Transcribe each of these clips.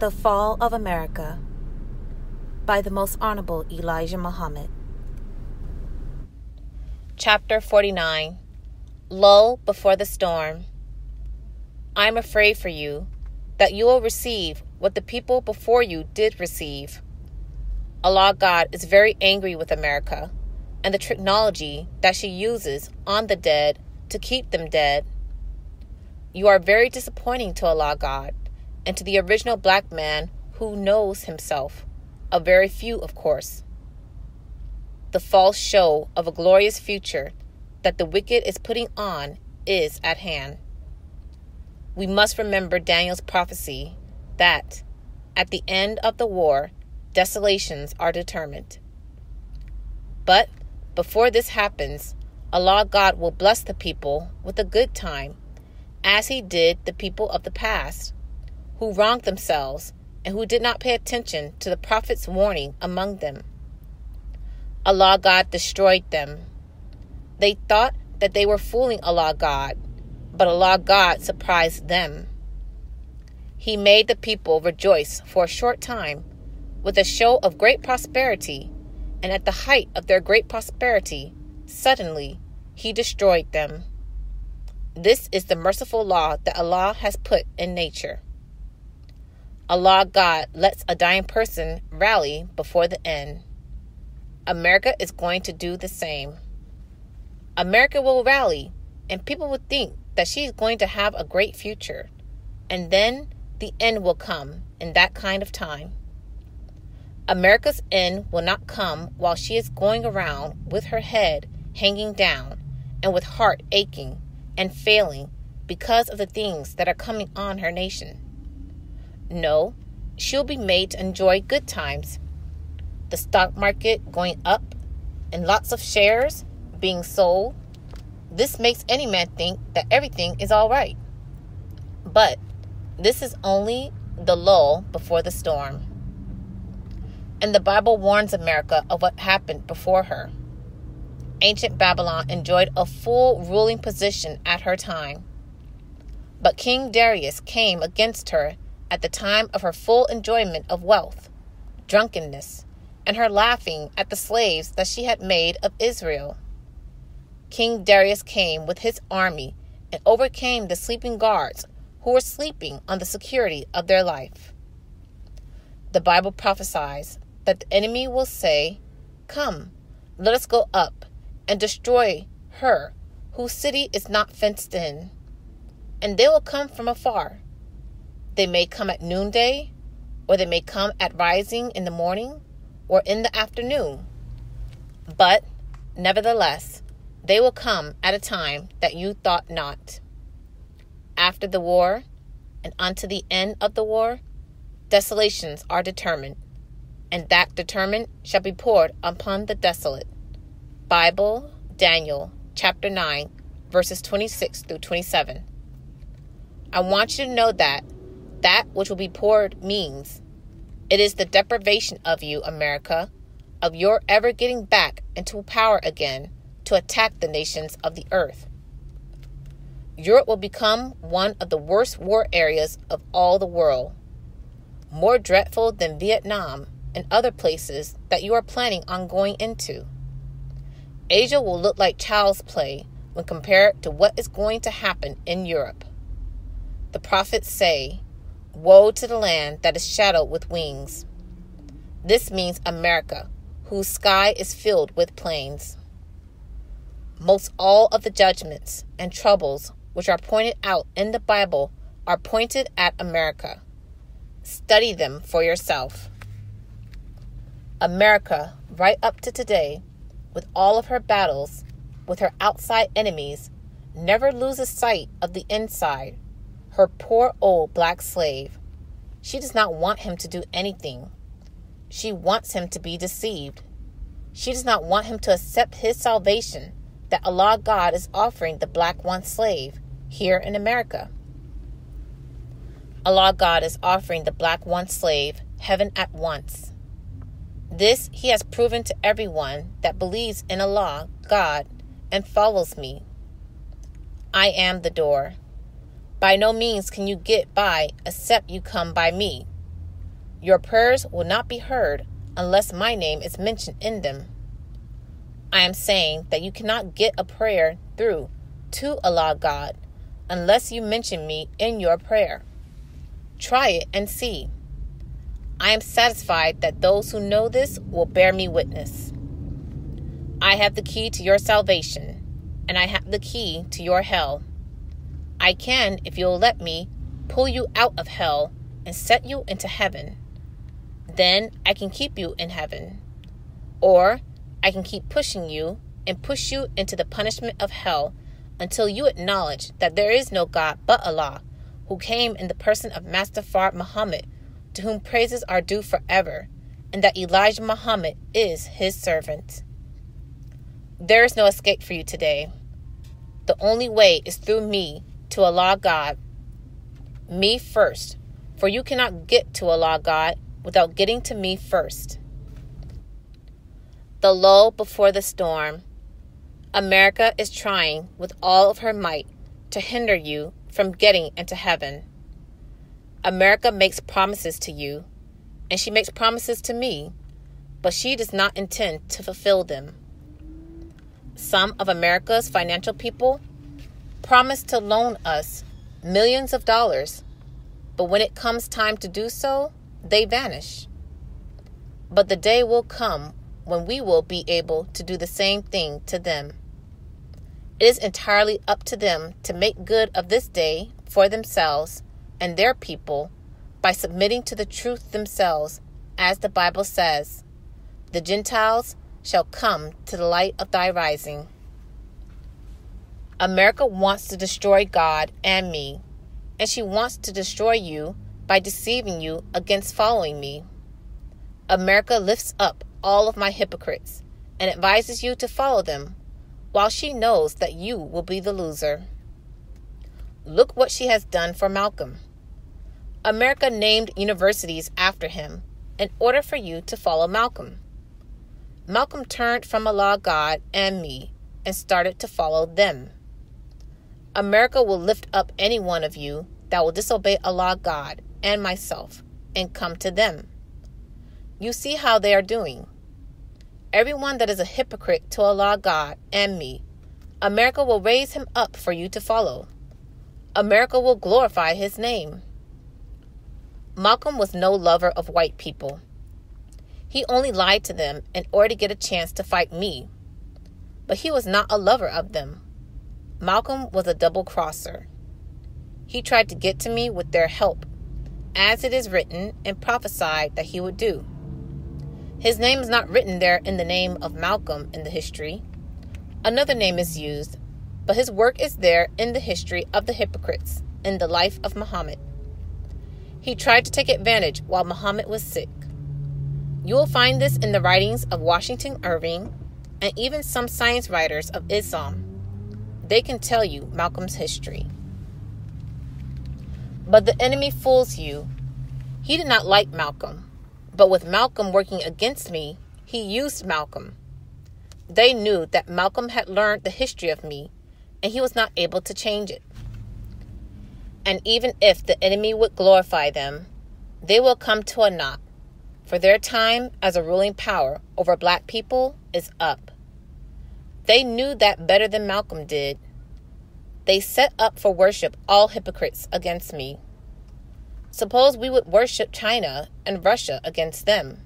The Fall of America by the Most Honorable Elijah Muhammad. Chapter 49 Lull Before the Storm. I am afraid for you that you will receive what the people before you did receive. Allah God is very angry with America and the technology that she uses on the dead to keep them dead. You are very disappointing to Allah God and to the original black man who knows himself, a very few, of course. The false show of a glorious future that the wicked is putting on is at hand. We must remember Daniel's prophecy that at the end of the war, desolations are determined. But before this happens, Allah God will bless the people with a good time as he did the people of the past, who wronged themselves and who did not pay attention to the prophet's warning among them. Allah God destroyed them. They thought that they were fooling Allah God, but Allah God surprised them. He made the people rejoice for a short time with a show of great prosperity, and at the height of their great prosperity, suddenly He destroyed them. This is the merciful law that Allah has put in nature. Allah God lets a dying person rally before the end. America is going to do the same. America will rally, and people will think that she is going to have a great future. And then the end will come in that kind of time. America's end will not come while she is going around with her head hanging down and with heart aching and failing because of the things that are coming on her nation. No, she'll be made to enjoy good times. The stock market going up and lots of shares being sold. This makes any man think that everything is all right. But this is only the lull before the storm. And the Bible warns America of what happened before her ancient Babylon enjoyed a full ruling position at her time. But King Darius came against her at the time of her full enjoyment of wealth, drunkenness, and her laughing at the slaves that she had made of Israel. King Darius came with his army and overcame the sleeping guards who were sleeping on the security of their life. The Bible prophesies that the enemy will say, Come, let us go up and destroy her whose city is not fenced in. And they will come from afar. They may come at noonday, or they may come at rising in the morning, or in the afternoon. But, nevertheless, they will come at a time that you thought not. After the war, and unto the end of the war, desolations are determined, and that determined shall be poured upon the desolate. Bible, Daniel, chapter 9, verses 26 through 27. I want you to know that that which will be poured means it is the deprivation of you, America, of your ever getting back into power again to attack the nations of the earth. Europe will become one of the worst war areas of all the world, more dreadful than Vietnam and other places that you are planning on going into. Asia will look like child's play when compared to what is going to happen in Europe. The prophets say, Woe to the land that is shadowed with wings. This means America, whose sky is filled with planes. Most all of the judgments and troubles which are pointed out in the Bible are pointed at America. Study them for yourself. America, right up to today, with all of her battles with her outside enemies, never loses sight of the inside, her poor old black slave. She does not want him to do anything. She wants him to be deceived. She does not want him to accept his salvation that Allah God is offering the black one slave here in America. Allah God is offering the black one slave heaven at once. This he has proven to everyone that believes in Allah, God, and follows me. I am the door. By no means can you get by except you come by me. Your prayers will not be heard unless my name is mentioned in them. I am saying that you cannot get a prayer through to Allah God unless you mention me in your prayer. Try it and see. I am satisfied that those who know this will bear me witness. I have the key to your salvation, and I have the key to your hell. I can, if you'll let me, pull you out of hell and set you into heaven. Then I can keep you in heaven. Or I can keep pushing you and push you into the punishment of hell until you acknowledge that there is no God but Allah, who came in the person of Master Fard Muhammad, to whom praises are due forever, and that Elijah Muhammad is his servant. There is no escape for you today. The only way is through me to Allah God. Me first, for you cannot get to Allah God without getting to me first. The lull before the storm. America is trying with all of her might to hinder you from getting into heaven. America makes promises to you, and she makes promises to me, but she does not intend to fulfill them. Some of America's financial people promise to loan us millions of dollars, but when it comes time to do so, they vanish. But the day will come when we will be able to do the same thing to them. It is entirely up to them to make good of this day for themselves and their people by submitting to the truth themselves, as the Bible says The Gentiles shall come to the light of thy rising. America wants to destroy God and me, and she wants to destroy you by deceiving you against following me. America lifts up all of my hypocrites and advises you to follow them while she knows that you will be the loser. Look what she has done for Malcolm. America named universities after him in order for you to follow Malcolm. Malcolm turned from Allah God and me and started to follow them. America will lift up any one of you that will disobey Allah God and myself and come to them. You see how they are doing. Everyone that is a hypocrite to Allah God and me, America will raise him up for you to follow. America will glorify his name. Malcolm was no lover of white people. He only lied to them in order to get a chance to fight me. But he was not a lover of them. Malcolm was a double crosser. He tried to get to me with their help, as it is written and prophesied that he would do. His name is not written there in the name of Malcolm in the history. Another name is used, but his work is there in the history of the hypocrites in the life of Muhammad. He tried to take advantage while Muhammad was sick. You will find this in the writings of Washington Irving and even some science writers of Islam. They can tell you Malcolm's history. But the enemy fools you. He did not like Malcolm. But with Malcolm working against me, he used Malcolm. They knew that Malcolm had learned the history of me, and he was not able to change it. And even if the enemy would glorify them, they will come to a knot, for their time as a ruling power over black people is up. They knew that better than Malcolm did. They set up for worship all hypocrites against me. Suppose we would worship China and Russia against them.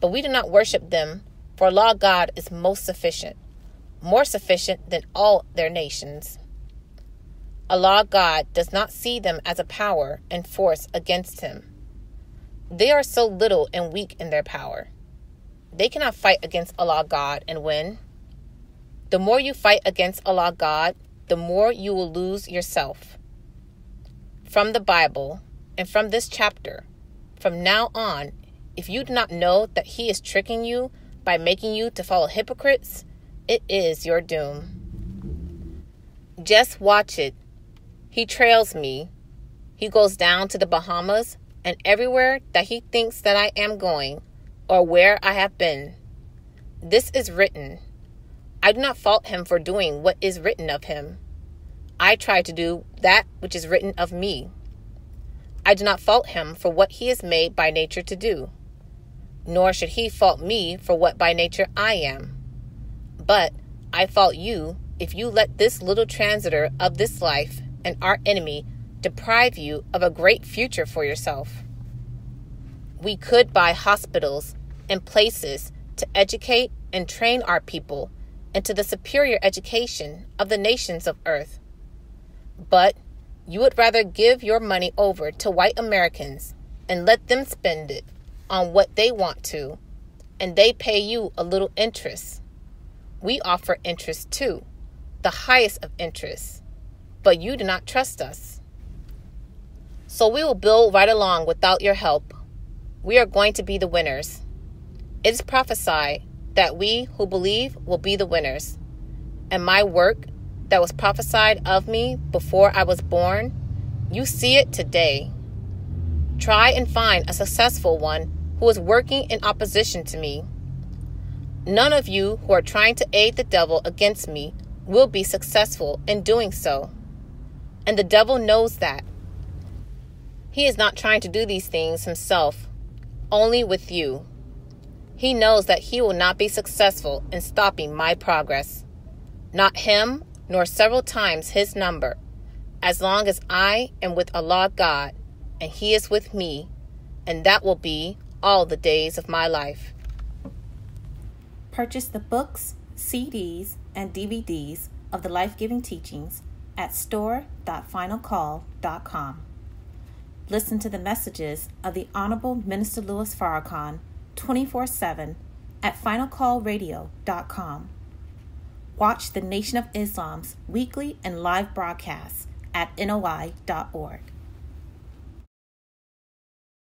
But we do not worship them, for Allah God is most sufficient, more sufficient than all their nations. Allah God does not see them as a power and force against him. They are so little and weak in their power. They cannot fight against Allah God and win. The more you fight against Allah God, the more you will lose yourself. From the Bible, and from this chapter, from now on, if you do not know that he is tricking you by making you to follow hypocrites, it is your doom. Just watch it. He trails me. He goes down to the Bahamas and everywhere that he thinks that I am going or where I have been. This is written. I do not fault him for doing what is written of him. I try to do that which is written of me. I do not fault him for what he is made by nature to do, nor should he fault me for what by nature I am. But I fault you if you let this little transitor of this life and our enemy deprive you of a great future for yourself. We could buy hospitals and places to educate and train our people into the superior education of the nations of earth. But you would rather give your money over to white Americans and let them spend it on what they want to, and they pay you a little interest. We offer interest too, the highest of interest, but you do not trust us. So we will build right along without your help. We are going to be the winners. It is prophesied that we who believe will be the winners. And my work that was prophesied of me before I was born, you see it today. Try and find a successful one who is working in opposition to me. None of you who are trying to aid the devil against me will be successful in doing so. And the devil knows that. He is not trying to do these things himself, only with you. He knows that he will not be successful in stopping my progress. Not him, nor several times his number, as long as I am with Allah God, and he is with me, and that will be all the days of my life. Purchase the books, CDs, and DVDs of the life giving teachings at store.finalcall.com. Listen to the messages of the Honorable Minister Louis Farrakhan 24 7 at finalcallradio.com. Watch the Nation of Islam's weekly and live broadcasts at NOI.org.